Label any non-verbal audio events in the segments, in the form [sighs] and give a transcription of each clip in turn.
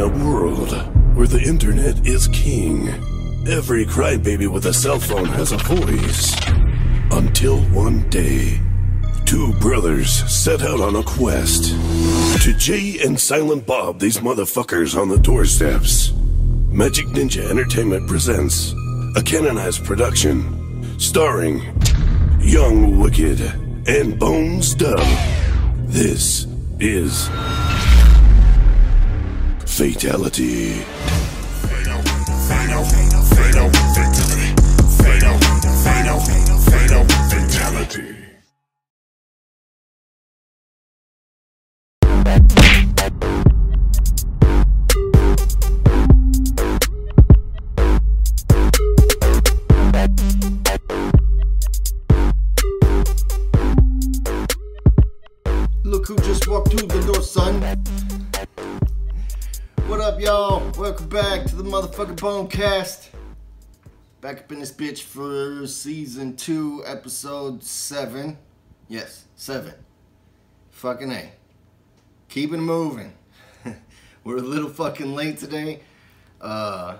a world where the internet is king, every crybaby with a cell phone has a voice. Until one day, two brothers set out on a quest to Jay and Silent Bob these motherfuckers on the doorsteps. Magic Ninja Entertainment presents a canonized production starring Young Wicked and Bonez Dubb. This is Fatality. Fatal, fatal, fatal, fatality. Fatal, fatal, fatal, fatality. Motherfucking Bonecast. Back up in this bitch for season two, episode seven. Yes, seven. Fucking A. Keeping it moving. [laughs] We're a little fucking late today. Uh,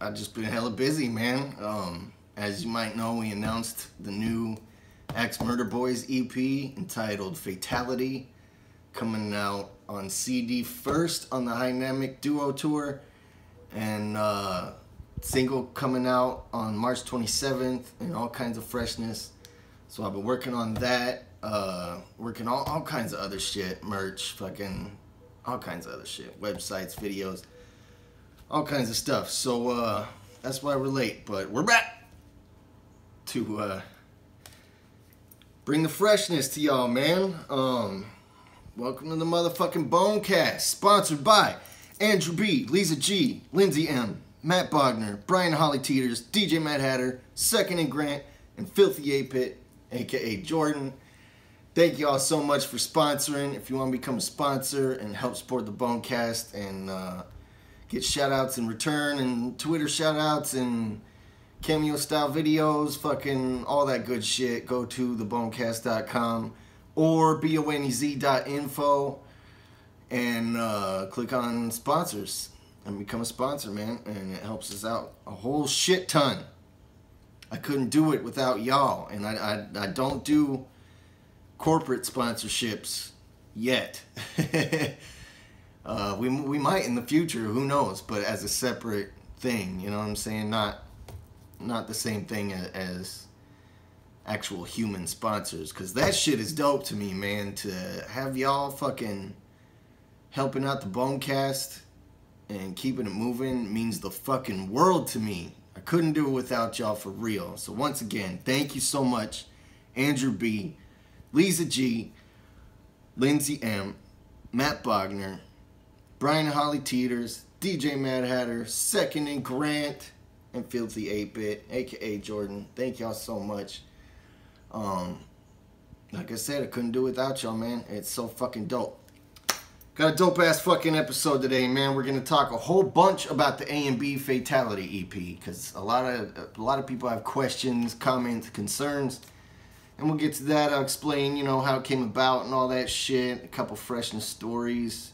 I've just been hella busy, man. Um, as you might know, we announced the new Axe Murder Boys EP entitled Fatality, coming out on CD first on the Dynamic Duo Tour, and uh, single coming out on March 27th, and all kinds of freshness. So I've been working on that, uh, working all, all kinds of other shit, merch, fucking all kinds of other shit, websites, videos, all kinds of stuff. So uh, that's why we're late, but we're back to uh, bring the freshness to y'all, man. Um, welcome to the motherfucking Bonecast, sponsored by Andrew B, Lisa G, Lindsay M, Matt Bogner, Brian Holly Teeters, DJ Matt Hatter, Second and Grant, and Filthy 8-Bit, aka Jordan. Thank y'all so much for sponsoring. If you want to become a sponsor and help support the Bonecast and uh, get shout outs in return and Twitter shout outs and cameo style videos, fucking all that good shit, go to thebonecast.com or bonez.info and uh, click on sponsors and become a sponsor, man. And it helps us out a whole shit ton. I couldn't do it without y'all, and I, I, I don't do corporate sponsorships yet. [laughs] uh, we, we might in the future, who knows? But as a separate thing, you know what I'm saying? Not not the same thing as actual human sponsors because that shit is dope to me man to have y'all fucking helping out the bonecast and keeping it moving means the fucking world to me i couldn't do it without y'all for real so once again thank you so much andrew b lisa g lindsay m matt bogner brian holly teeters dj mad hatter second and grant and Filthy 8-Bit, aka Jordan. Thank y'all so much. Um, like I said, I couldn't do it without y'all, man. It's so fucking dope. Got a dope ass fucking episode today, man. We're gonna talk a whole bunch about the A and B Fatality EP because a lot of a lot of people have questions, comments, concerns, and we'll get to that. I'll explain, you know, how it came about and all that shit. A couple freshness stories,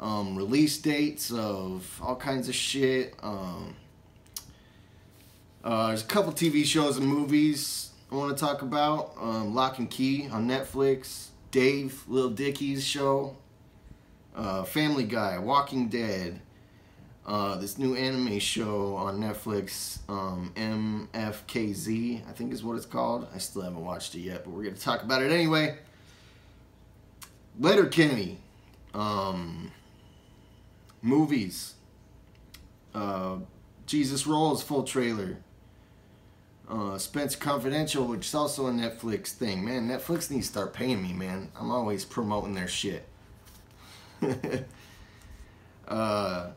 um, release dates of all kinds of shit. Um, uh, there's a couple TV shows and movies I want to talk about. Um, Locke & Key on Netflix. Dave, Lil Dicky's show. Uh, Family Guy, Walking Dead. Uh, this new anime show on Netflix, um, MFKZ, I think is what it's called. I still haven't watched it yet, but we're going to talk about it anyway. Letterkenny. Um, movies. Uh, Jesus Rolls full trailer. Uh, Spencer Confidential, which is also a Netflix thing. Man, Netflix needs to start paying me, man. I'm always promoting their shit. [laughs] uh,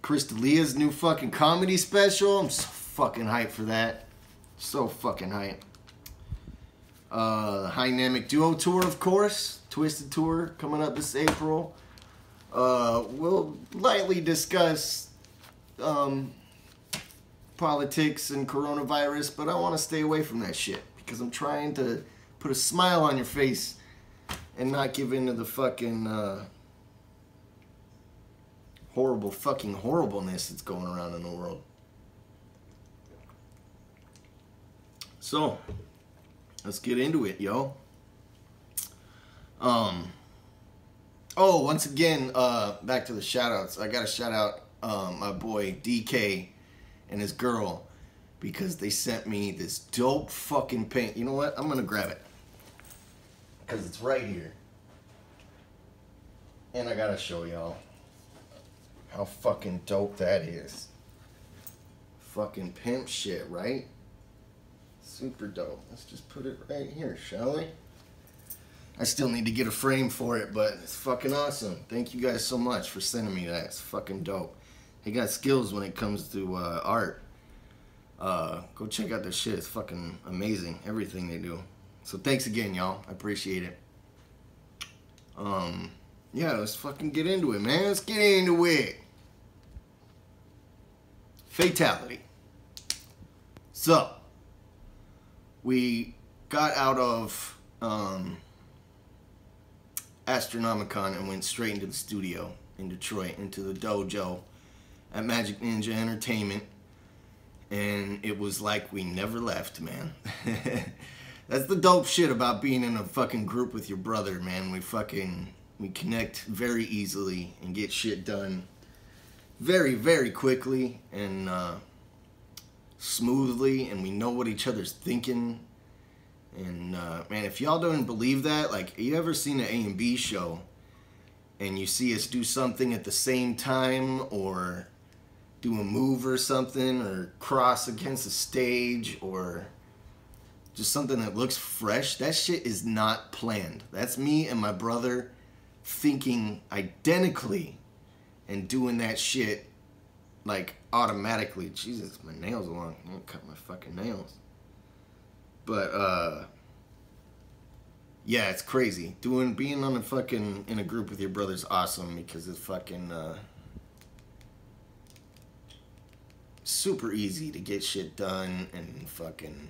Chris D'Elia's new fucking comedy special. I'm so fucking hyped for that. So fucking hyped. Uh, Dynamic Duo Tour, of course. Twiztid Tour coming up this April. Uh, we'll lightly discuss um, politics and coronavirus, but I want to stay away from that shit because I'm trying to put a smile on your face and not give in to the fucking uh, horrible fucking horribleness that's going around in the world. So, let's get into it, yo. Um Oh, once again, uh back to the shout outs. I gotta shout out um, my boy DK and his girl because they sent me this dope fucking paint. You know what? I'm gonna grab it. Cause it's right here. And I gotta show y'all how fucking dope that is. Fucking pimp shit, right? Super dope. Let's just put it right here, shall we? I still need to get a frame for it, but it's fucking awesome. Thank you guys so much for sending me that. It's fucking dope. They got skills when it comes to uh, art. Uh, go check out their shit. It's fucking amazing. Everything they do. So thanks again, y'all. I appreciate it. Um, yeah, let's fucking get into it, man. Let's get into it. Fatality. So, we got out of um, Astronomicon and went straight into the studio in Detroit, into the dojo at Magic Ninja Entertainment. And it was like we never left, man. [laughs] That's the dope shit about being in a fucking group with your brother, man. We fucking we connect very easily and get shit done very, very quickly and uh, smoothly, and we know what each other's thinking. And uh, man, if y'all don't believe that, like, you ever seen an A and B show, and you see us do something at the same time, or do a move or something, or cross against a stage, or just something that looks fresh, that shit is not planned. That's me and my brother thinking identically and doing that shit like automatically. Jesus, my nails are long. I'm gonna cut my fucking nails. But uh yeah, it's crazy. Doing being on a fucking in a group with your brother's awesome because it's fucking uh super easy to get shit done and fucking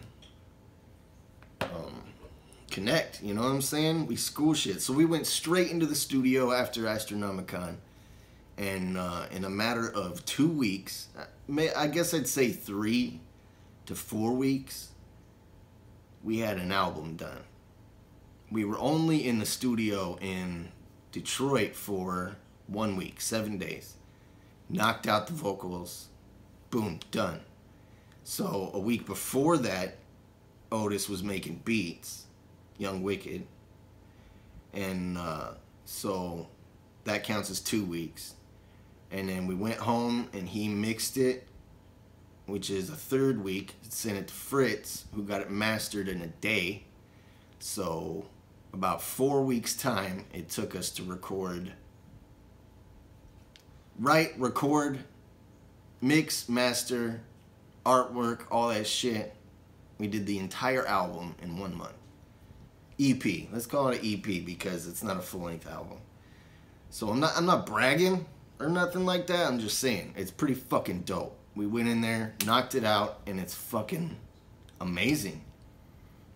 um connect, you know what I'm saying? We school shit. So we went straight into the studio after Astronomicon and uh, in a matter of two weeks, I guess I'd say three to four weeks, we had an album done. We were only in the studio in Detroit for one week, seven days. Knocked out the vocals, boom, done. So a week before that, Otis was making beats, Young Wicked, and uh, so that counts as two weeks. And then we went home and he mixed it which is a third week sent it to fritz who got it mastered in a day. So about four weeks time it took us to record write record mix master artwork all that shit we did the entire album in one month ep let's call it an ep because it's not a full-length album so i'm not i'm not bragging or nothing like that. I'm just saying, it's pretty fucking dope. We went in there, knocked it out, and it's fucking amazing.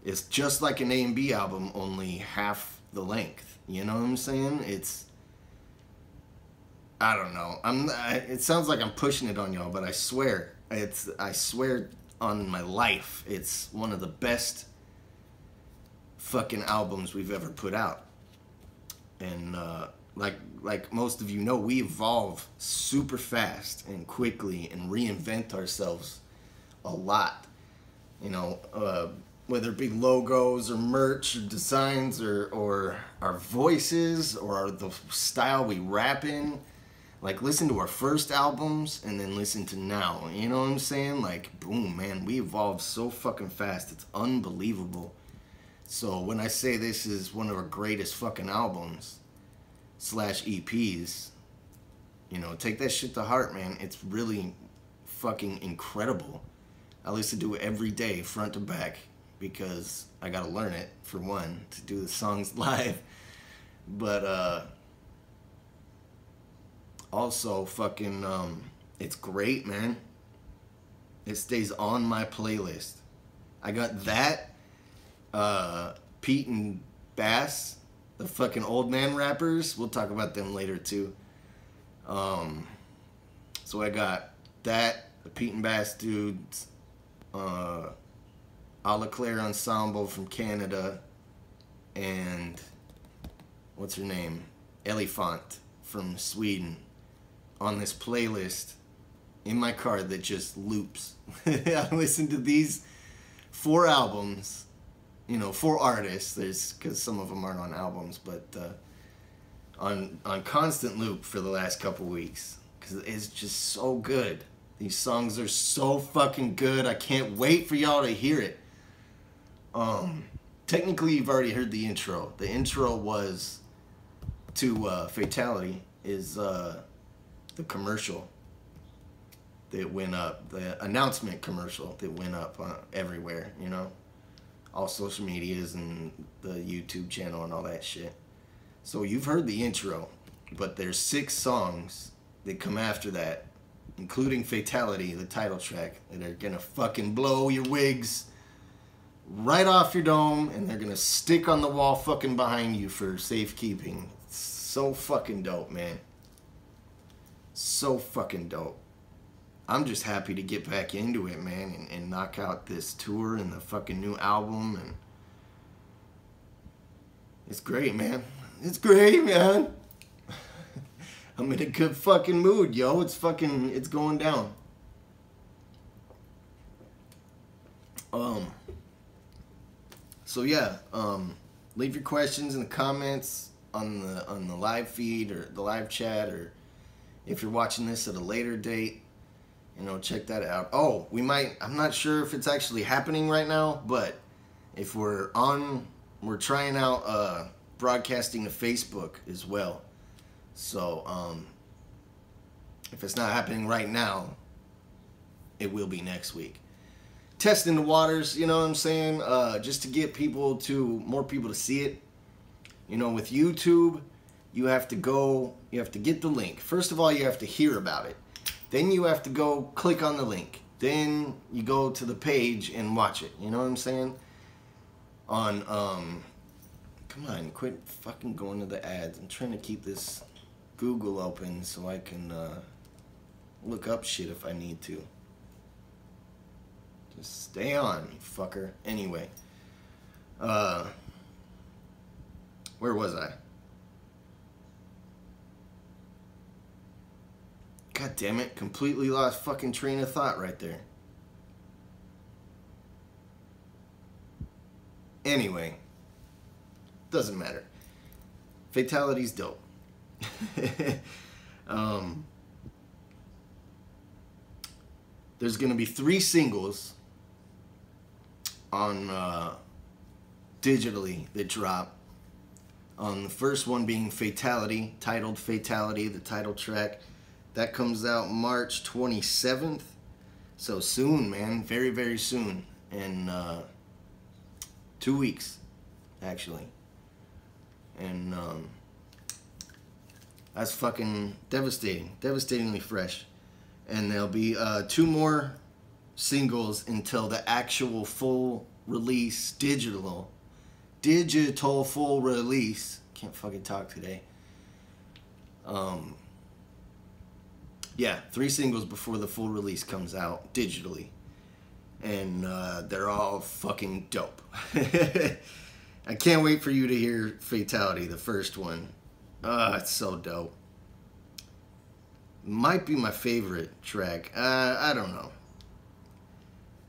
It's just like an A and B album, only half the length. You know what I'm saying? It's I don't know. I'm. I, it sounds like I'm pushing it on y'all, but I swear, it's. I swear on my life, it's one of the best fucking albums we've ever put out. And uh, like like most of you know, we evolve super fast and quickly and reinvent ourselves a lot. You know, uh, whether it be logos or merch or designs or or our voices or the style we rap in. Like listen to our first albums and then listen to now. You know what I'm saying? Like boom, man, we evolve so fucking fast. It's unbelievable. So when I say this is one of our greatest fucking albums, slash EPs, you know, take that shit to heart, man. It's really fucking incredible. I listen to do it every day, front to back, because I gotta learn it for one to do the songs [laughs] live. But uh also fucking um it's great, man. It stays on my playlist. I got that uh Pete and Bass the fucking old man rappers. We'll talk about them later too. Um, So I got that, the Pete and Bass dudes, uh, Alaclair Ensemble from Canada, and what's her name? Elephant from Sweden on this playlist in my car that just loops. [laughs] I listen to these four albums, you know, four artists. There's because some of them aren't on albums, but uh, on on constant loop for the last couple weeks because it's just so good. These songs are so fucking good. I can't wait for y'all to hear it. Um, technically, you've already heard the intro. The intro was to uh, Fatality is uh, the commercial that went up, the announcement commercial that went up uh, everywhere, you know, all social medias and the YouTube channel and all that shit. So you've heard the intro, but there's six songs that come after that, including Fatality, the title track, that are gonna fucking blow your wigs right off your dome and they're gonna stick on the wall fucking behind you for safekeeping. It's So fucking dope, man. So fucking dope. I'm just happy to get back into it, man, and, and knock out this tour and the fucking new album and it's great, man. It's great, man. [laughs] I'm in a good fucking mood, yo. It's fucking it's going down. Um so yeah, um leave your questions in the comments on the on the live feed or the live chat or if you're watching this at a later date, you know, check that out. Oh, we might I'm not sure if it's actually happening right now, but if we're on we're trying out uh broadcasting to Facebook as well. So, um if it's not happening right now, it will be next week. Testing the waters, you know what I'm saying? Uh, just to get people to, more people to see it. You know, with YouTube, you have to go, you have to get the link. First of all, you have to hear about it. Then you have to go click on the link. Then you go to the page and watch it. You know what I'm saying? On, um, come on, quit fucking going to the ads. I'm trying to keep this Google open so I can, uh, look up shit if I need to. Just stay on, fucker. Anyway, uh, where was I? God damn it, completely lost fucking train of thought right there. Anyway, doesn't matter. Fatality's dope. [laughs] um, there's going to be three singles on uh, digitally that drop. Um, the first one being Fatality, titled Fatality, the title track. That comes out March 27th. So soon, man. Very, very soon. In uh, two weeks, actually. And um, that's fucking devastating. Devastatingly fresh and there'll be uh, two more singles until the actual full release digital digital full release can't fucking talk today um yeah three singles before the full release comes out digitally and uh, they're all fucking dope [laughs] i can't wait for you to hear fatality the first one uh it's so dope might be my favorite track. Uh, I don't know.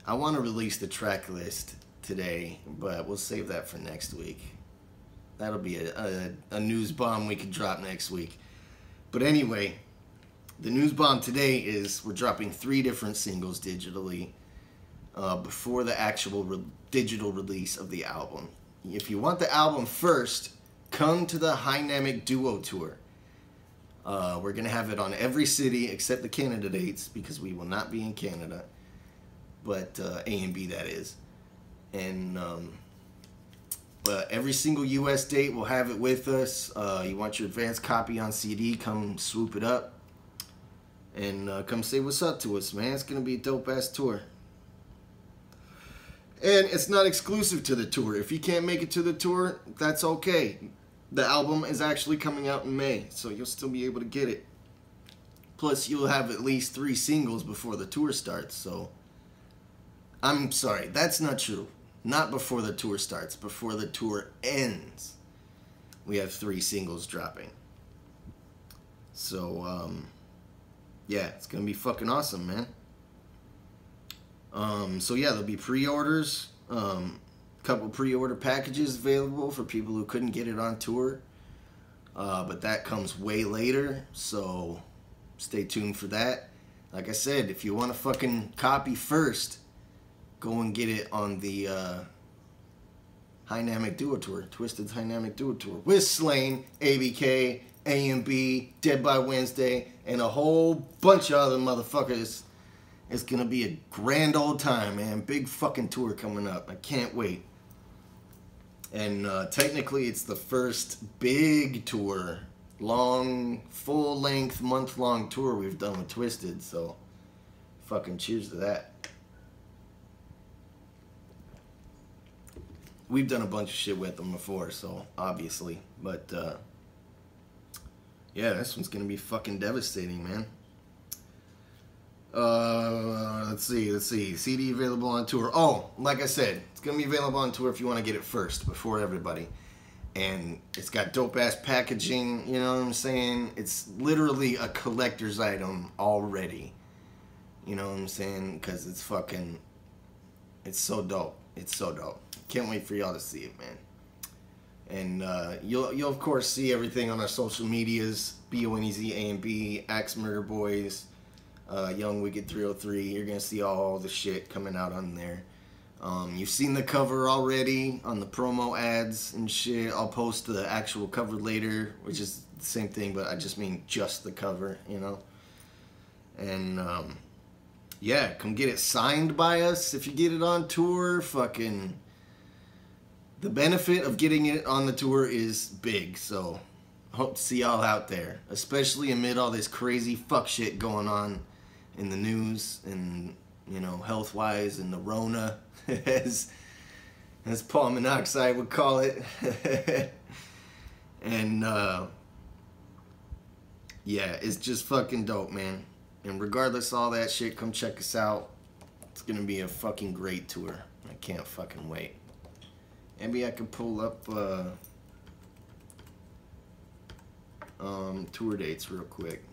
I want to release the track list today, but we'll save that for next week. That'll be a, a, a news bomb we could drop next week. But anyway, the news bomb today is we're dropping three different singles digitally uh, before the actual re- digital release of the album. If you want the album first, come to the Dynamic Duo Tour. Uh, we're going to have it on every city except the Canada dates because we will not be in Canada. But uh, A and B, that is. And um, every single US date, we'll have it with us. Uh, you want your advanced copy on CD, come swoop it up. And uh, come say what's up to us, man. It's to be a dope ass tour. And it's not exclusive to the tour. If you can't make it to the tour, that's okay the album is actually coming out in May, so you'll still be able to get it. Plus, you'll have at least three singles before the tour starts. So, I'm sorry, that's not true. Not before the tour starts. Before the tour ends, we have three singles dropping. So, um, yeah, it's gonna be fucking awesome, man. Um, so yeah, there'll be pre-orders. Um, couple pre-order packages available for people who couldn't get it on tour. Uh, but that comes way later, so stay tuned for that. Like I said, if you want a fucking copy first, go and get it on the uh, Dynamic Duo Tour, Twiztid Dynamic Duo Tour with Slain, ABK, A&B, Dead by Wednesday, and a whole bunch of other motherfuckers. It's gonna be a grand old time, man. Big fucking tour coming up. I can't wait. And uh, technically, it's the first big tour, long, full length, month long tour we've done with Twiztid. So, fucking cheers to that. We've done a bunch of shit with them before, so obviously. But, uh, yeah, this one's gonna be fucking devastating, man. Uh, let's see, let's see. CD available on tour. Oh, like I said, it's gonna be available on tour if you want to get it first before everybody. And it's got dope ass packaging. You know what I'm saying? It's literally a collector's item already. You know what I'm saying? Because it's fucking. It's so dope. It's so dope. Can't wait for y'all to see it, man. And uh, you'll you'll of course see everything on our social medias: B O N E Z A and B, Axe Murder Boys uh, Young Wicked 303. You're gonna see all the shit coming out on there. Um, you've seen the cover already on the promo ads and shit. I'll post the actual cover later, which is the same thing, but I just mean just the cover, you know. And um, yeah, come get it signed by us if you get it on tour. Fucking. The benefit of getting it on the tour is big, so hope to see y'all out there, especially amid all this crazy fuck shit going on in the news and you know health wise and the Rona [laughs] as as Paul Monoxide would call it. [laughs] And uh, yeah it's just fucking dope man. And regardless all that shit come check us out. It's gonna be a fucking great tour. I can't fucking wait maybe I could pull up uh, um, tour dates real quick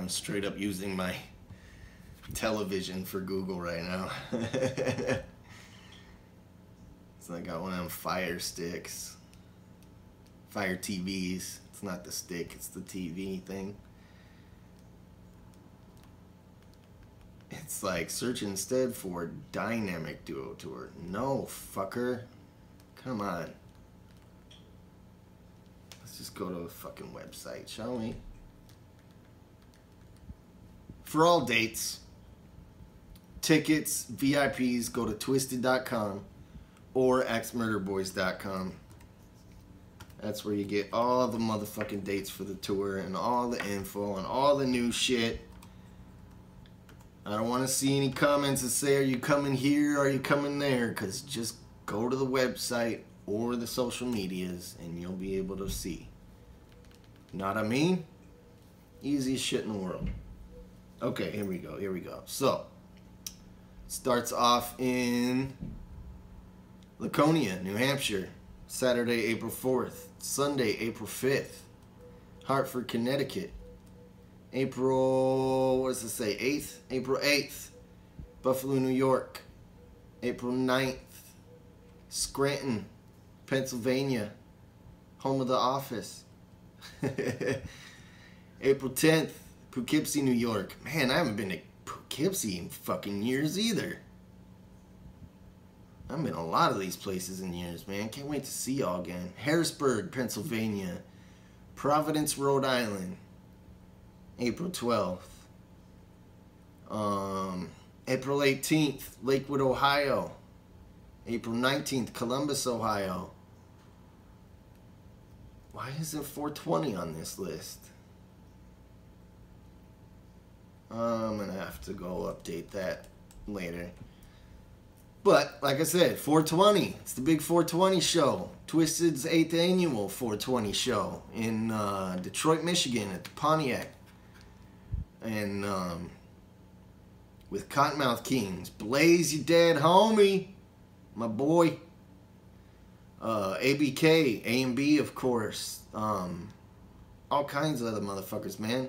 I'm straight up using my television for Google right now. [laughs] so I got one of them fire sticks. Fire TVs. It's not the stick, it's the TV thing. It's like search instead for dynamic duo tour. No, fucker. Come on. Let's just go to a fucking website, shall we? for all dates, tickets, VIPs, go to twiztid.com or axemurderboys.com. That's where you get all the motherfucking dates for the tour and all the info and all the new shit. I don't want to see any comments that say, Are you coming here? Are you coming there? Because just go to the website or the social medias and you'll be able to see. Know what I mean? Easiest shit in the world. Okay, here we go. Here we go. So, starts off in Laconia, New Hampshire, Saturday, April 4th. Sunday, April 5th. Hartford, Connecticut. April, what does it say? 8th? April 8th. Buffalo, New York. April 9th. Scranton, Pennsylvania. Home of the office. [laughs] April 10th. Poughkeepsie, New York. Man, I haven't been to Poughkeepsie in fucking years either. I've been a lot of these places in years, man. Can't wait to see y'all again. Harrisburg, Pennsylvania. Providence, Rhode Island. April 12th. Um, April 18th, Lakewood, Ohio. April 19th, Columbus, Ohio. Why isn't 420 on this list? I'm gonna have to go update that later. But like I said, 420. It's the big 420 show. Twiztid's eighth annual 420 show in uh, Detroit, Michigan, at the Pontiac, and um, with Kottonmouth Kings, Blaze Ya Dead Homie, my boy. Uh, ABK, A and B, of course. Um, all kinds of other motherfuckers, man.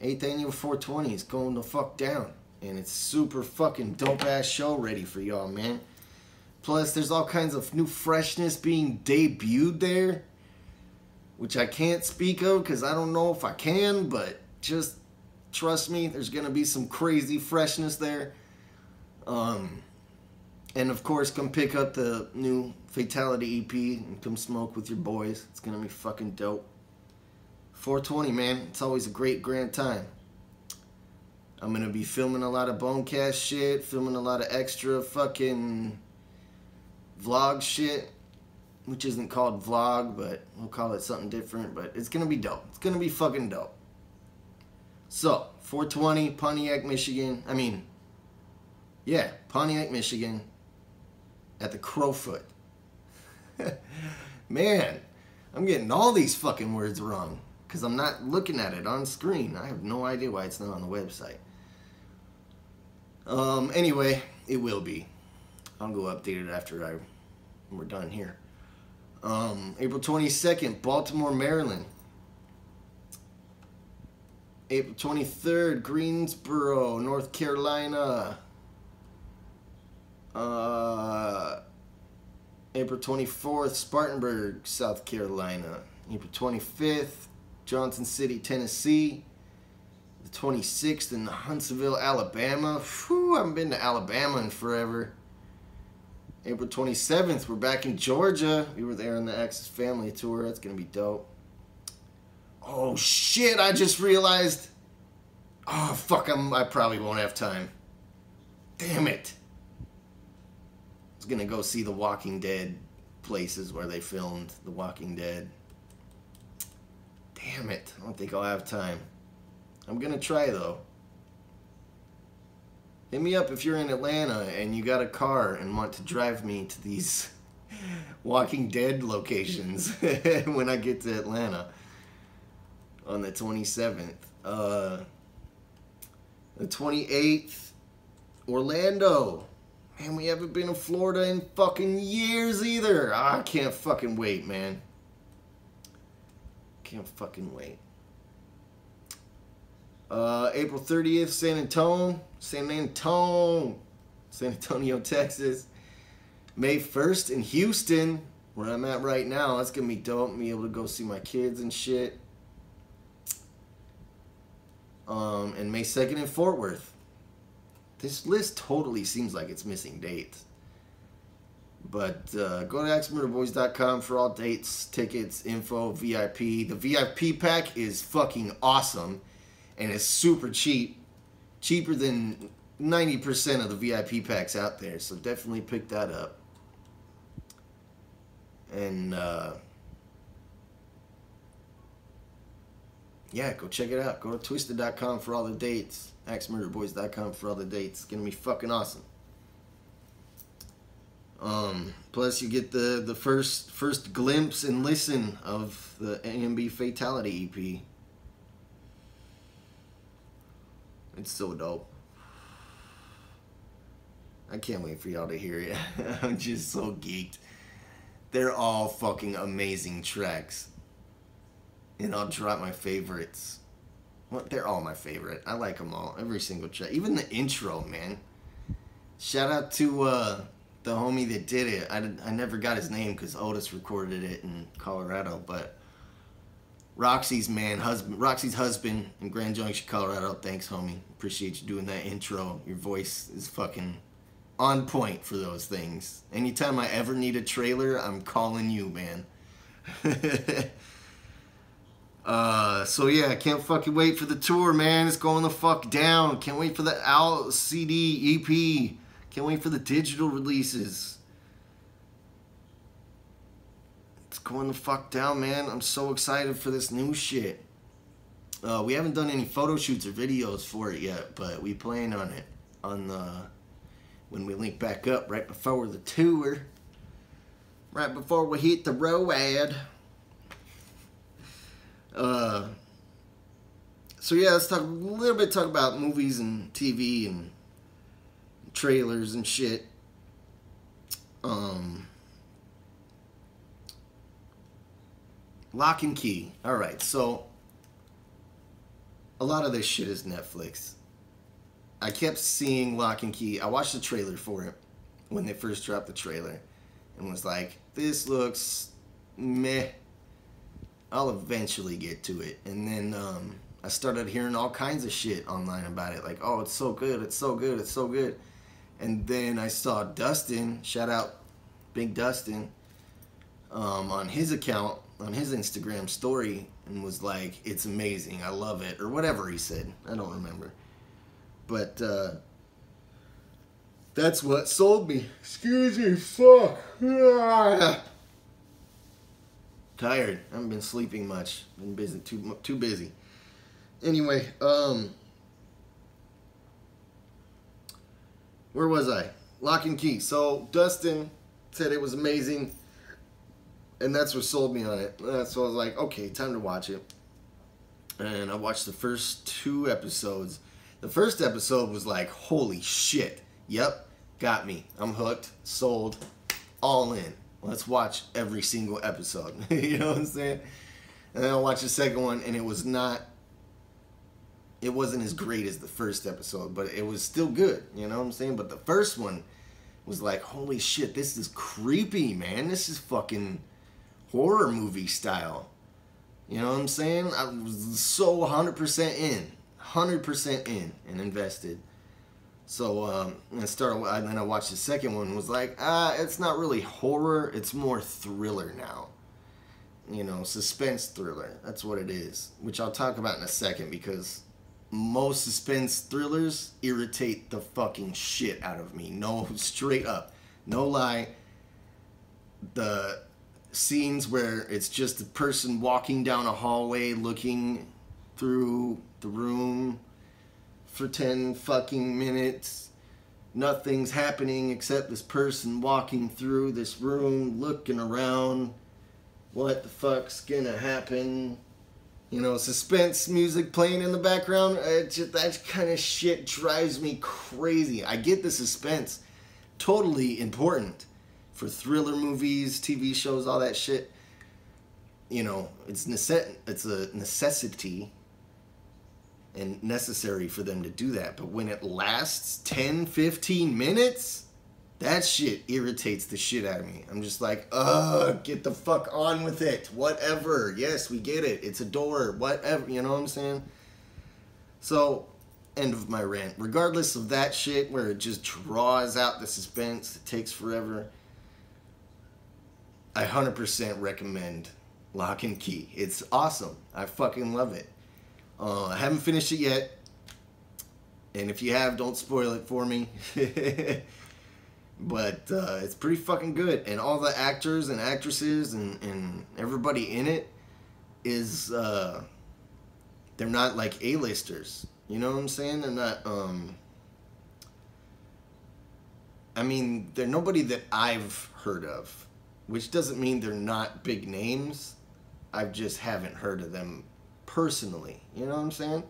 Eighth annual 420 is going the fuck down. And it's super fucking dope ass show ready for y'all, man. Plus, there's all kinds of new freshness being debuted there, which I can't speak of because I don't know if I can, but just trust me, there's gonna be some crazy freshness there. Um, and of course, come pick up the new Fatality EP and come smoke with your boys. It's gonna be fucking dope. 420, man. It's always a great grand time. I'm gonna be filming a lot of Bonecast shit, filming a lot of extra fucking vlog shit, which isn't called vlog, but we'll call it something different. But it's gonna be dope. It's gonna be fucking dope. So, 420, Pontiac, Michigan. I mean, yeah, Pontiac, Michigan, at the Crofoot. [laughs] Man, I'm getting all these fucking words wrong because I'm not looking at it on screen. I have no idea why it's not on the website. Um, anyway, it will be. I'll go update it after I we're done here. Um, April 22nd, Baltimore, Maryland. April 23rd, Greensboro, North Carolina. Uh, April 24th, Spartanburg, South Carolina. April 25th, Johnson City, Tennessee. The 26th in Huntsville, Alabama. Whew, I haven't been to Alabama in forever. April 27th, we're back in Georgia. We were there on the Axis Family Tour. That's going to be dope. Oh, shit, I just realized. Oh, fuck, I'm, I probably won't have time. Damn it. I was going to go see The Walking Dead places where they filmed The Walking Dead. Damn it. I don't think I'll have time. I'm to try, though. Hit me up if you're in Atlanta and you got a car and want to drive me to these [laughs] Walking Dead locations [laughs] when I get to Atlanta on the 27th. Uh, the 28th, Orlando. Man, we haven't been to Florida in fucking years either. Ah, I can't fucking wait, man. Can't fucking wait. Uh, April 30th, San Antonio, San Antonio, San Antonio, [laughs] Texas. May 1st in Houston, where I'm at right now. That's gonna be dope. be able to go see my kids and shit. Um, and May 2nd in Fort Worth. This list totally seems like it's missing dates. But uh, go to axemurderboys.com for all dates, tickets, info, VIP. The VIP pack is fucking awesome and it's super cheap. Cheaper than 90% of the VIP packs out there. So definitely pick that up. And uh, yeah, go check it out. Go to twiztid.com for all the dates. AxeMurderBoys.com for all the dates. It's gonna be fucking awesome. Um, plus, you get the the first first glimpse and listen of the AMB Fatality EP. It's so dope. I can't wait for y'all to hear it. [laughs] I'm just so geeked. They're all fucking amazing tracks. And I'll drop my favorites. Well, they're all my favorite. I like them all. Every single track. Even the intro, man. Shout out to uh, the homie that did it. I, I never got his name because Otis recorded it in Colorado. But Roxy's man, husband, Roxy's husband in Grand Junction, Colorado. Thanks, homie. Appreciate you doing that intro. Your voice is fucking on point for those things. Anytime I ever need a trailer, I'm calling you, man. [laughs] uh, so yeah, can't fucking wait for the tour, man. It's going the fuck down. Can't wait for the Al CD EP. Can't wait for the digital releases. It's going the fuck down, man. I'm so excited for this new shit. Uh, we haven't done any photo shoots or videos for it yet, but we plan on it on the when we link back up right before the tour, right before we hit the road. Uh, so yeah, let's talk a little bit. Talk about movies and TV and trailers and shit. Um, Locke & Key. All right, so a lot of this shit is Netflix. I kept seeing Locke & Key. I watched the trailer for it when they first dropped the trailer and was like, this looks meh. I'll eventually get to it. And then um, I started hearing all kinds of shit online about it. Like, oh, it's so good, it's so good, it's so good. And then I saw Dustin, shout out Big Dustin, um, on his account, on his Instagram story, and was like, it's amazing, I love it, or whatever he said. I don't remember. But uh, that's what sold me. Excuse me, fuck. [sighs] Tired. I haven't been sleeping much. Been busy, too too busy. Anyway, um, where was I? Locke & Key. So Dustin said it was amazing, and that's what sold me on it. Uh, so I was like, okay, time to watch it. And I watched the first two episodes. The first episode was like, holy shit. Yep, got me. I'm hooked, sold, all in. Let's watch every single episode. [laughs] you know what I'm saying? And then I watched the second one, and it was not. It wasn't as great as the first episode, but it was still good. You know what I'm saying? But the first one was like, holy shit, this is creepy, man. This is fucking horror movie style. You know what I'm saying? I was so 100% in, 100% in and invested. So um, I started, and then I watched the second one. Was like, ah, it's not really horror. It's more thriller now. You know, suspense thriller. That's what it is. Which I'll talk about in a second because most suspense thrillers irritate the fucking shit out of me. No, [laughs] straight up, no lie. The scenes where it's just a person walking down a hallway looking through the room for 10 fucking minutes. Nothing's happening except this person walking through this room, looking around. What the fuck's gonna happen? You know, suspense music playing in the background. Uh, it just, that kind of shit drives me crazy. I get the suspense. Totally important for thriller movies, TV shows, all that shit. You know, it's necess- it's a necessity and necessary for them to do that. But when it lasts 10, 15 minutes, that shit irritates the shit out of me. I'm just like, ugh, get the fuck on with it. Whatever. Yes, we get it. It's a door. Whatever. You know what I'm saying? So, end of my rant. Regardless of that shit where it just draws out the suspense, it takes forever. I 100% recommend Locke & Key. It's awesome. I fucking love it. Uh, I haven't finished it yet. And if you have, don't spoil it for me. [laughs] but uh, it's pretty fucking good. And all the actors and actresses and, and everybody in it is, uh, they're not like A-listers. You know what I'm saying? They're not, um, I mean, they're nobody that I've heard of, which doesn't mean they're not big names. I just haven't heard of them personally. You know what I'm saying?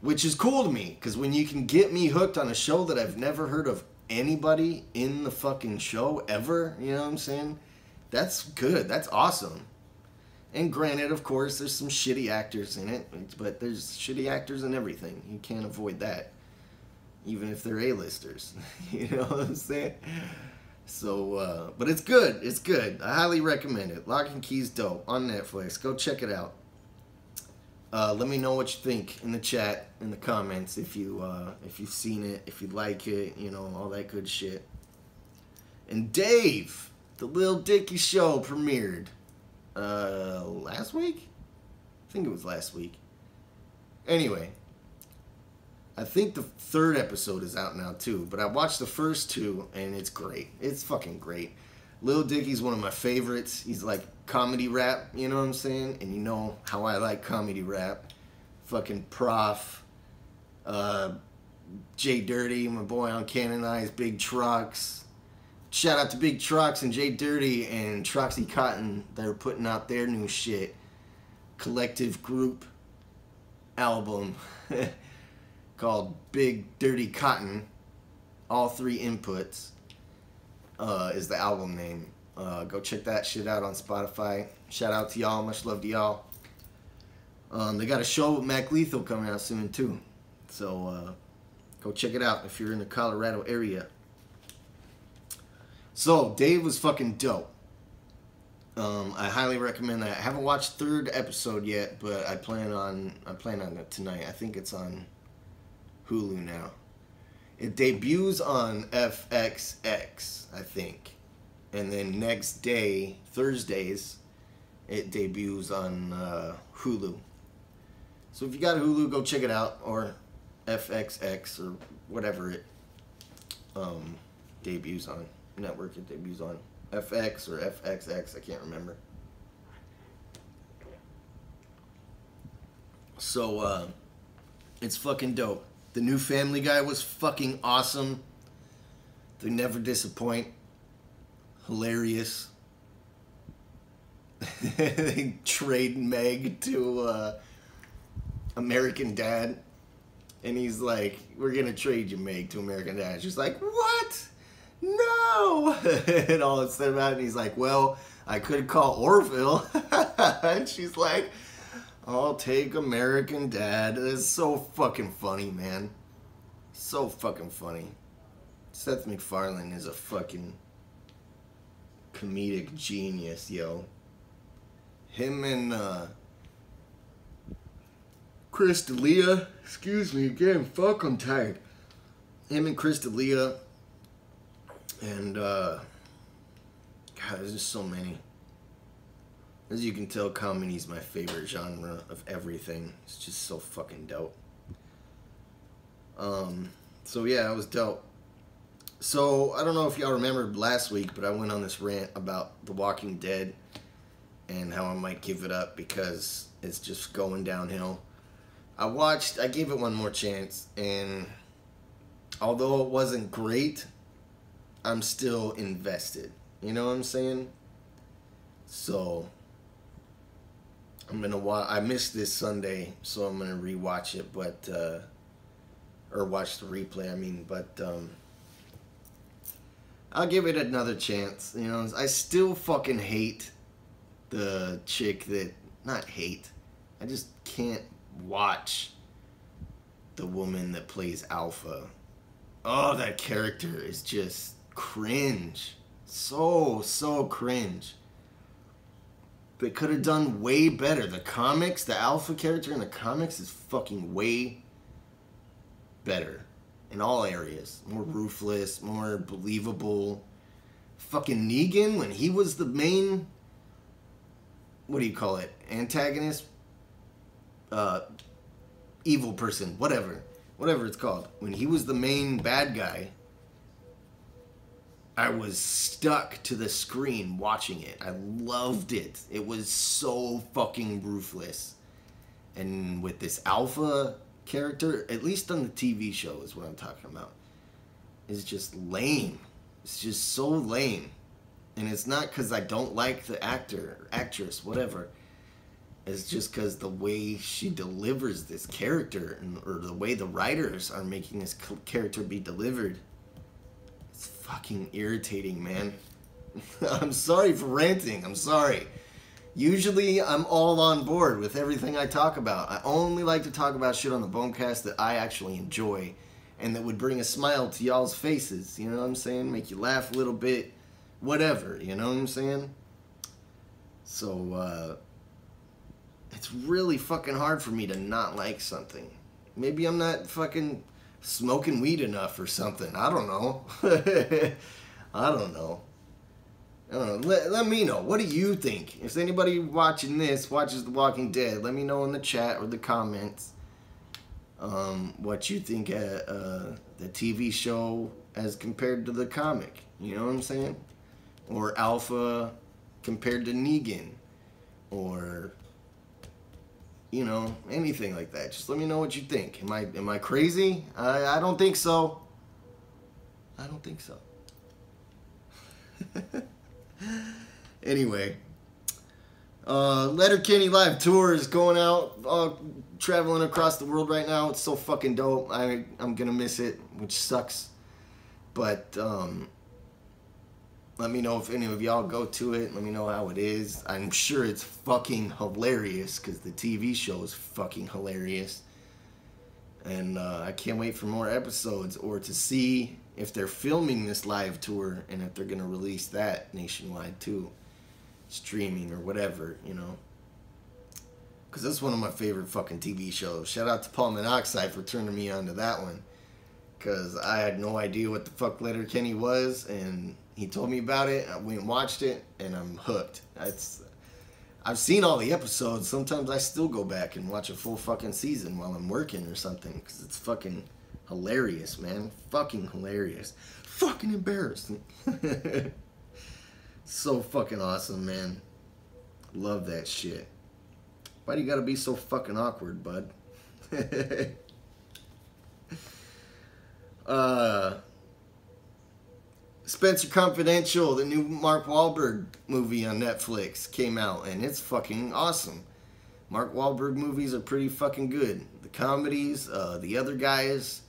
Which is cool to me, because when you can get me hooked on a show that I've never heard of anybody in the fucking show ever, you know what I'm saying? That's good. That's awesome. And granted, of course, there's some shitty actors in it, but there's shitty actors in everything. You can't avoid that. Even if they're A-listers. [laughs] you know what I'm saying? So, uh, but it's good. It's good. I highly recommend it. Locke & Key's dope on Netflix. Go check it out. Uh, let me know what you think in the chat, in the comments, if you uh, if you've seen it, if you like it, you know, all that good shit. And Dave, the Lil Dicky show premiered uh, last week. I think it was last week. Anyway, I think the third episode is out now too, but I watched the first two and it's great. It's fucking great. Lil Dicky's one of my favorites. He's like comedy rap, you know what I'm saying? And you know how I like comedy rap. Fucking prof, uh, Jay Dirty, my boy on Canonized Big Trucks. Shout out to Big Trucks and Jay Dirty and Troxy Cotton. They're putting out their new shit. Collective group album [laughs] called Big Dirty Cotton. All three inputs uh, is the album name. Uh, go check that shit out on Spotify. Shout out to y'all. Much love to y'all. Um, they got a show with Mac Lethal coming out soon too. So uh, go check it out if you're in the Colorado area. So Dave was fucking dope. Um, I highly recommend that. I haven't watched third episode yet, but I plan on I plan on it tonight. I think it's on Hulu now. It debuts on FXX, I think, and then next day, Thursdays, it debuts on uh, Hulu. So if you got Hulu, go check it out, or FXX or whatever it um, debuts on network. It debuts on FX or FXX. I can't remember. So uh, it's fucking dope. The new Family Guy was fucking awesome. They never disappoint. Hilarious. [laughs] they trade Meg to uh, American Dad. And he's like, We're gonna trade you, Meg, to American Dad. She's like, What? No! [laughs] and all it's said about it, and he's like, Well, I could call Orville. [laughs] and she's like, I'll take American Dad. It's so fucking funny, man. So fucking funny. Seth MacFarlane is a fucking comedic genius, yo. Him and uh Chris D'Elia, excuse me again, fuck I'm tired. Him and Chris D'Elia and uh God, there's just so many. As you can tell, comedy's my favorite genre of everything. It's just so fucking dope. Um, so yeah, I was dope. So I don't know if y'all remembered last week, but I went on this rant about The Walking Dead and how I might give it up because it's just going downhill. I watched, I gave it one more chance, and although it wasn't great, I'm still invested. You know what I'm saying? So I'm gonna watch. I missed this Sunday, so I'm gonna rewatch it, but uh, or watch the replay. I mean, but um, I'll give it another chance. You know, I still fucking hate the chick that not hate. I just can't watch the woman that plays Alpha. Oh, that character is just cringe. So so cringe they could have done way better. The comics, the alpha character in the comics is fucking way better in all areas. More ruthless, more believable. Fucking Negan, when he was the main, what do you call it? Antagonist? Uh, evil person, whatever. Whatever it's called. When he was the main bad guy, I was stuck to the screen watching it. I loved it. It was so fucking ruthless. And with this alpha character, at least on the TV show is what I'm talking about, is just lame. It's just so lame. And it's not because I don't like the actor, or actress, whatever. It's just because the way she delivers this character, and, or the way the writers are making this character be delivered fucking irritating, man. [laughs] I'm sorry for ranting. I'm sorry. Usually, I'm all on board with everything I talk about. I only like to talk about shit on the Bonecast that I actually enjoy and that would bring a smile to y'all's faces. You know what I'm saying? Make you laugh a little bit. Whatever. You know what I'm saying? So, uh, it's really fucking hard for me to not like something. Maybe I'm not fucking smoking weed enough or something. I don't know. [laughs] I don't know. I don't know. Let, let me know. What do you think? If anybody watching this watches The Walking Dead, let me know in the chat or the comments um, what you think uh, uh, the TV show as compared to the comic. You know what I'm saying? Or Alpha compared to Negan. Or you know, anything like that. Just let me know what you think. Am I am I crazy? I, I don't think so. I don't think so. [laughs] anyway, uh, Letterkenny Live Tour is going out, uh, traveling across the world right now. It's so fucking dope. I I'm gonna miss it, which sucks. But um, let me know if any of y'all go to it. Let me know how it is. I'm sure it's fucking hilarious because the TV show is fucking hilarious. And uh, I can't wait for more episodes or to see if they're filming this live tour and if they're going to release that nationwide too. Streaming or whatever, you know. Because that's one of my favorite fucking TV shows. Shout out to Paul Monoxide for turning me on to that one. Because I had no idea what the fuck Letterkenny was and he told me about it. I went and watched it, and I'm hooked. It's, I've seen all the episodes. Sometimes I still go back and watch a full fucking season while I'm working or something because it's fucking hilarious, man. Fucking hilarious. Fucking embarrassing. [laughs] so fucking awesome, man. Love that shit. Why do you gotta be so fucking awkward, bud? [laughs] uh Spencer Confidential, the new Mark Wahlberg movie on Netflix came out, and it's fucking awesome. Mark Wahlberg movies are pretty fucking good. The comedies, uh, the other guys,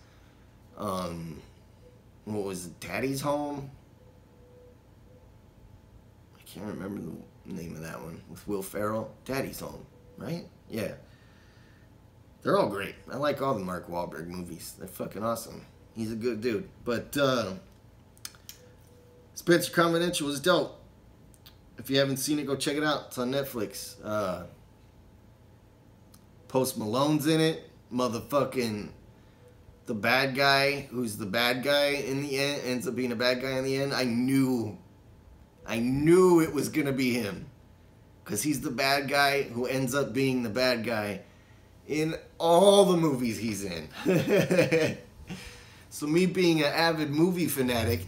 um, what was it, Daddy's Home? I can't remember the name of that one with Will Ferrell. Daddy's Home, right? Yeah. They're all great. I like all the Mark Wahlberg movies. They're fucking awesome. He's a good dude. But, uh, Spencer Confidential was dope. If you haven't seen it, go check it out. It's on Netflix. Uh, Post Malone's in it. Motherfucking the bad guy, who's the bad guy in the end, ends up being a bad guy in the end. I knew, I knew it was gonna be him, cause he's the bad guy who ends up being the bad guy in all the movies he's in. [laughs] so me being an avid movie fanatic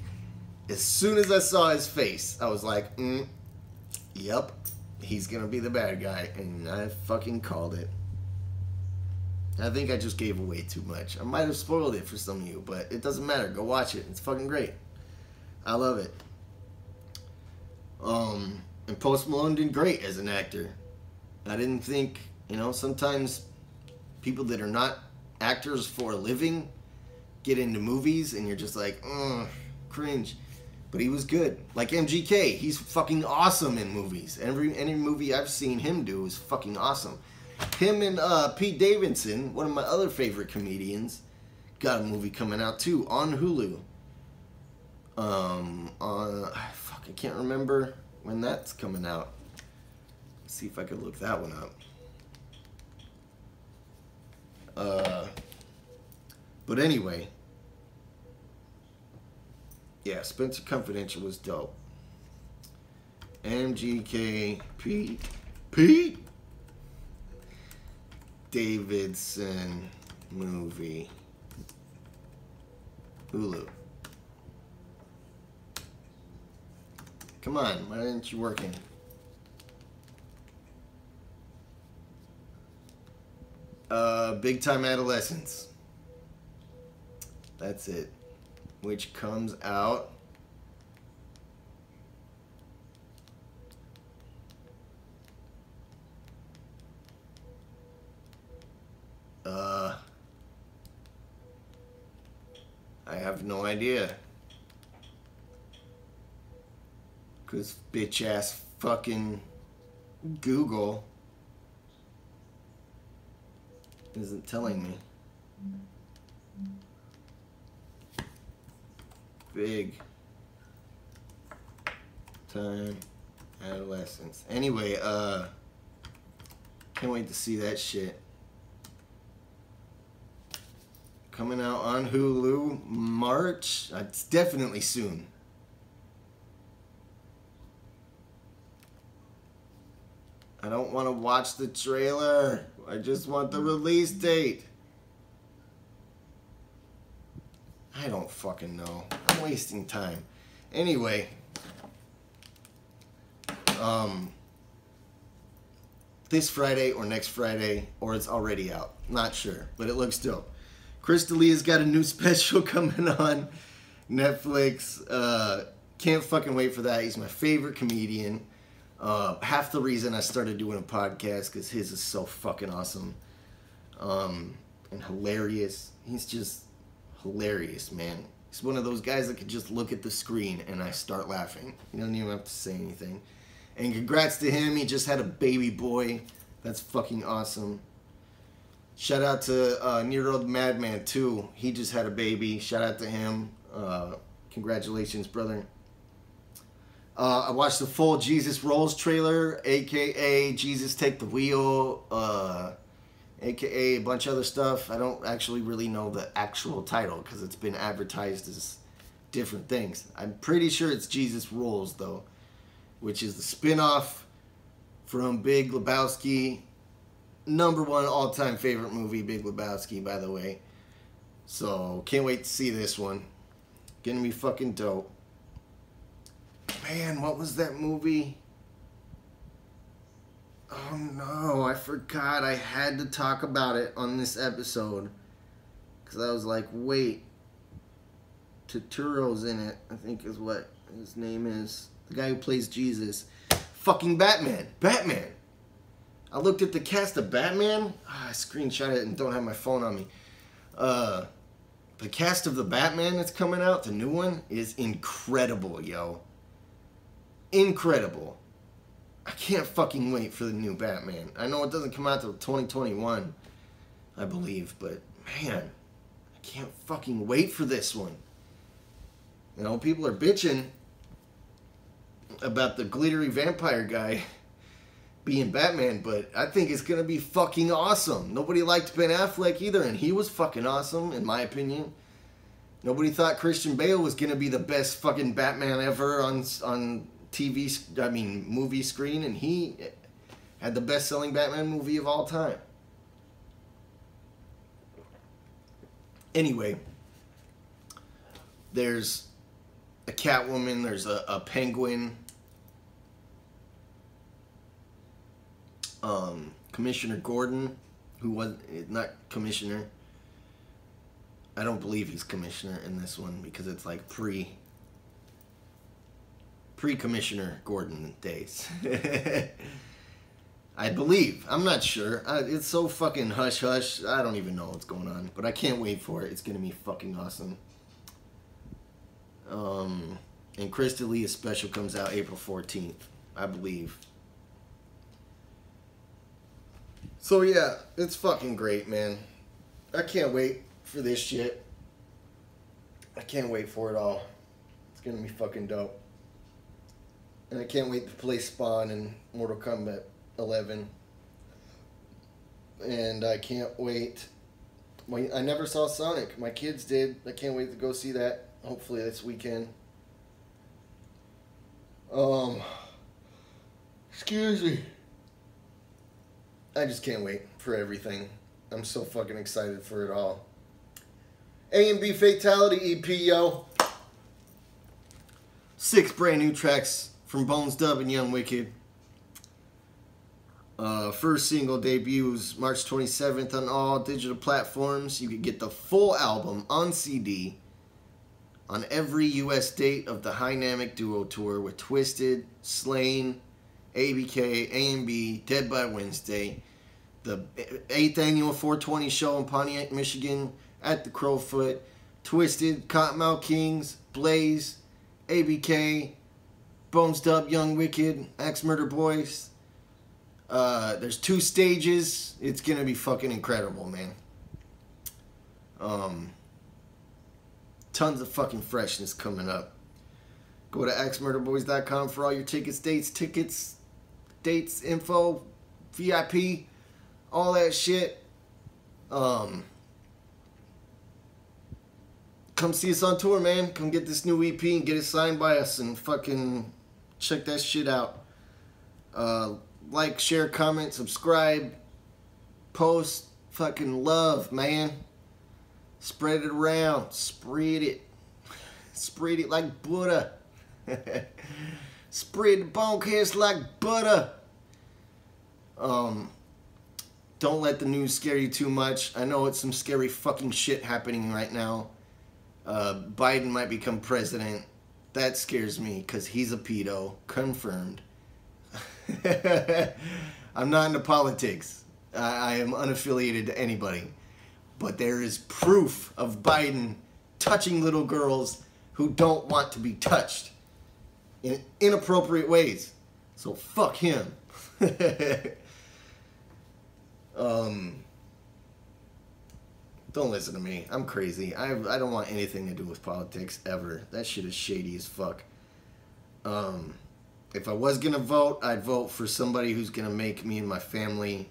as soon as I saw his face, I was like, mm, yep, he's gonna be the bad guy. And I fucking called it. I think I just gave away too much. I might have spoiled it for some of you, but it doesn't matter. Go watch it. It's fucking great. I love it. Um, and Post Malone did great as an actor. I didn't think, you know, sometimes people that are not actors for a living get into movies and you're just like, ugh, cringe but he was good. Like MGK, he's fucking awesome in movies. Every any movie I've seen him do is fucking awesome. Him and uh, Pete Davidson, one of my other favorite comedians, got a movie coming out too on Hulu. Um, on fuck, I can't remember when that's coming out. Let's see if I could look that one up. Uh, but anyway, yeah, Spencer Confidential was dope. MGK Pete Pete Davidson movie Hulu. Come on, why aren't you working? Uh, Big Time Adolescence. That's it which comes out uh I have no idea. Cuz bitch ass fucking Google isn't telling me big time adolescence. Anyway, uh, can't wait to see that shit. Coming out on Hulu March. Uh, it's definitely soon. I don't want to watch the trailer. I just want the release date. I don't fucking know. I'm wasting time. Anyway, um, this Friday or next Friday, or it's already out. Not sure, but it looks dope. Chris D'Elia's got a new [laughs] special coming on Netflix. Uh, can't fucking wait for that. He's my favorite comedian. Uh, half the reason I started doing a podcast because his is so fucking awesome um, and hilarious. He's just hilarious, man. He's one of those guys that could just look at the screen and I start laughing. He doesn't even have to say anything. And congrats to him. He just had a baby boy. That's fucking awesome. Shout out to uh, Nero the Madman too. He just had a baby. Shout out to him. Uh, congratulations, brother. Uh, I watched the full Jesus Rolls trailer, aka Jesus Take the Wheel, uh, aka a bunch of other stuff. I don't actually really know the actual title because it's been advertised as different things. I'm pretty sure it's Jesus Rolls though, which is the spin-off from Big Lebowski. Number one all-time favorite movie, Big Lebowski, by the way. So can't wait to see this one. Gonna be fucking dope. Man, what was that movie? Oh no, I forgot. I had to talk about it on this episode. Because I was like, wait. Turturro's in it, I think is what his name is. The guy who plays Jesus. Fucking Batman. Batman. I looked at the cast of Batman. Ah, I screenshot it and don't have my phone on me. Uh, the cast of the Batman that's coming out, the new one, is incredible, yo. Incredible. I can't fucking wait for the new Batman. I know it doesn't come out till 2021, I believe, but man, I can't fucking wait for this one. You know, people are bitching about the glittery vampire guy being Batman, but I think it's gonna be fucking awesome. Nobody liked Ben Affleck either, and he was fucking awesome, in my opinion. Nobody thought Christian Bale was gonna be the best fucking Batman ever on on TV, I mean movie screen, and he had the best selling Batman movie of all time. Anyway, there's a Catwoman, there's a, a Penguin, um, Commissioner Gordon, who was not commissioner. I don't believe he's commissioner in this one because it's like pre pre commissioner Gordon days. [laughs] I believe. I'm not sure. I, it's so fucking hush hush. I don't even know what's going on, but I can't wait for it. It's gonna be fucking awesome. Um, and Chris D'Elia special comes out April 14th, I believe. So yeah, it's fucking great, man. I can't wait for this shit. I can't wait for it all. It's gonna be fucking dope. And I can't wait to play Spawn in Mortal Kombat 11. And I can't wait. I never saw Sonic. My kids did. I can't wait to go see that. Hopefully this weekend. Um. Excuse me. I just can't wait for everything. I'm so fucking excited for it all. A and B Fatality EP, yo. Six brand new tracks from Bonez Dubb and Young Wicked. Uh, first single debuts March 27th on all digital platforms. You can get the full album on CD on every US date of the Dynamic Duo Tour with Twiztid, Slain, ABK, AMB, Dead by Wednesday, the 8th annual 420 show in Pontiac, Michigan at the Crofoot, Twiztid, Kottonmouth Kings, Blaze, ABK, Bonez Dubb, Young Wicked, Axe Murder Boys. Uh, there's two stages. It's gonna be fucking incredible, man. Um, tons of fucking freshness coming up. Go to axemurderboys.com for all your tickets, dates, tickets, dates, info, VIP, all that shit. Um, come see us on tour, man. Come get this new EP and get it signed by us and fucking check that shit out. Uh, like, share, comment, subscribe, post, fucking love, man. Spread it around. Spread it. Spread it like butter. [laughs] Spread the bonecast like butter. Um, don't let the news scare you too much. I know it's some scary fucking shit happening right now. Uh, Biden might become president. That scares me because he's a pedo. Confirmed. [laughs] I'm not into politics. I, I am unaffiliated to anybody. But there is proof of Biden touching little girls who don't want to be touched in inappropriate ways. So fuck him. [laughs] um, don't listen to me. I'm crazy. I I don't want anything to do with politics ever. That shit is shady as fuck. Um, if I was gonna vote, I'd vote for somebody who's gonna make me and my family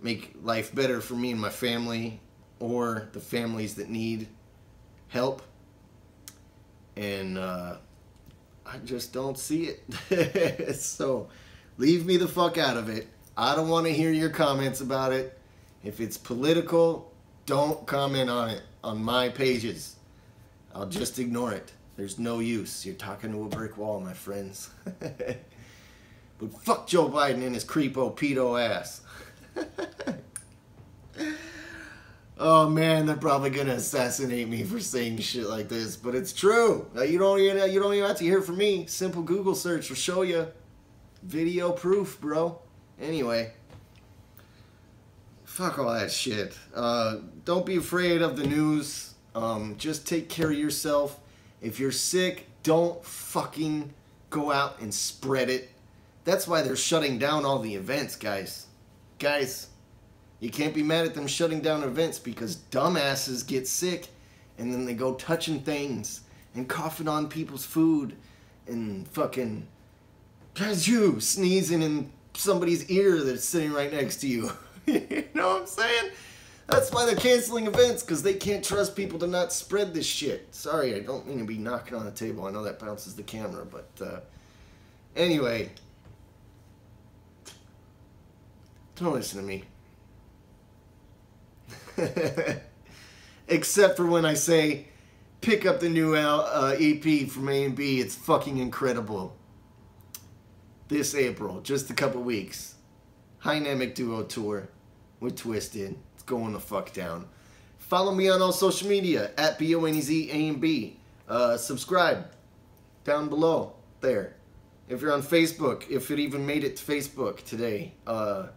make life better for me and my family or the families that need help. And uh, I just don't see it. [laughs] so leave me the fuck out of it. I don't want to hear your comments about it. If it's political, don't comment on it on my pages. I'll just ignore it. There's no use. You're talking to a brick wall, my friends. [laughs] but fuck Joe Biden and his creepo pedo ass. [laughs] oh man, they're probably gonna assassinate me for saying shit like this, but it's true. Uh, You don't even you don't even have to hear from me. Simple Google search will show you video proof, bro. Anyway, fuck all that shit. Uh, don't be afraid of the news. Um, just take care of yourself. If you're sick, don't fucking go out and spread it. That's why they're shutting down all the events, guys. Guys, you can't be mad at them shutting down events because dumbasses get sick and then they go touching things and coughing on people's food and fucking you sneezing in somebody's ear that's sitting right next to you. [laughs] [laughs] you know what I'm saying? That's why they're canceling events because they can't trust people to not spread this shit. Sorry, I don't mean to be knocking on the table. I know that bounces the camera, but uh, anyway, don't listen to me. [laughs] Except for when I say, pick up the new L, uh, EP from A and B. It's fucking incredible. This April, just a couple weeks. Dynamic Duo Tour with Twiztid. It's going the fuck down. Follow me on all social media at B O N E Z A and B. Uh, subscribe down below there. If you're on Facebook, if it even made it to Facebook today, uh,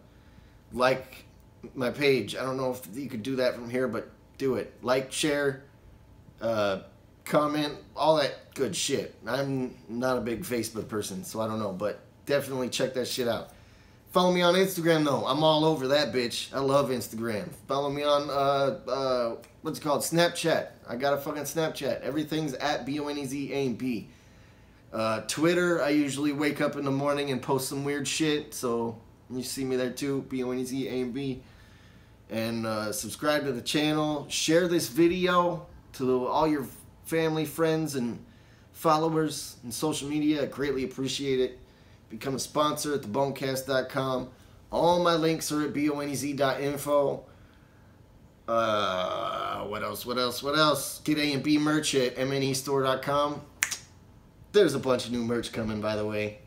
like my page. I don't know if you could do that from here, but do it. Like, share, uh, comment, all that good shit. I'm not a big Facebook person, so I don't know, but definitely check that shit out. Follow me on Instagram though. I'm all over that bitch. I love Instagram. Follow me on uh uh what's it called? Snapchat. I got a fucking Snapchat. Everything's at B O N E Z A B. Uh, Twitter, I usually wake up in the morning and post some weird shit, so you see me there too, B O N E Z A B. And uh, subscribe to the channel. Share this video to all your family, friends, and followers and social media. I greatly appreciate it. Become a sponsor at thebonecast.com. All my links are at bonez.info. Uh, what else? What else? What else? Get A and B merch at mnestore.com. There's a bunch of new merch coming, by the way.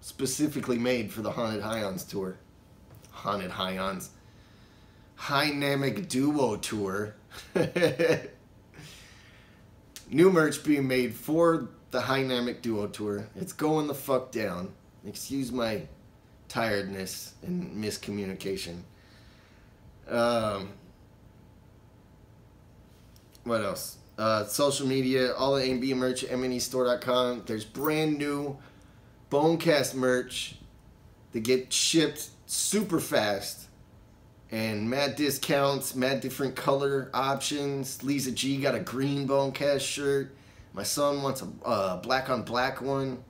Specifically made for the Haunted Highons tour. Haunted Highons. Dynamic Duo tour. [laughs] new merch being made for the Dynamic Duo tour. It's going the fuck down. Excuse my tiredness and miscommunication. Um, what else? Uh, social media, all the AMB merch at mnestore.com. There's brand new Bonecast merch that get shipped super fast. And mad discounts, mad different color options. Lisa G got a green Bonecast shirt. My son wants a uh, black on black one.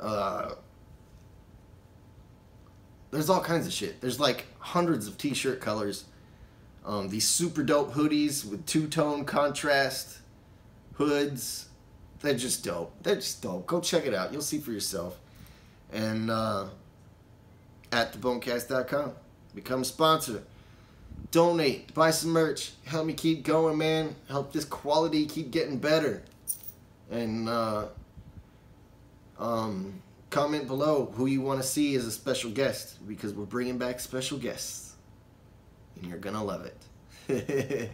Uh, there's all kinds of shit. There's like hundreds of t-shirt colors. Um, these super dope hoodies with two-tone contrast hoods. They're just dope. They're just dope. Go check it out. You'll see for yourself. And uh, at thebonecast.com. Become a sponsor. Donate. Buy some merch. Help me keep going, man. Help this quality keep getting better. And uh, um, comment below who you want to see as a special guest because we're bringing back special guests. And you're going to love it.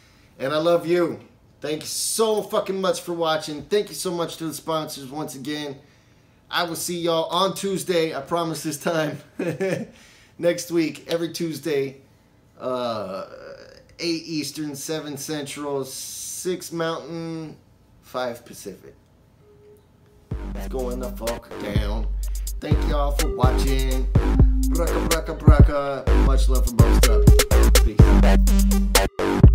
[laughs] and I love you. Thank you so fucking much for watching. Thank you so much to the sponsors once again. I will see y'all on Tuesday. I promise this time. [laughs] Next week, every Tuesday, uh, 8 Eastern, 7 Central, 6 Mountain, 5 Pacific. It's going the fuck down. Thank y'all for watching. Braka, braka, braka. Much love from both stuff. Peace.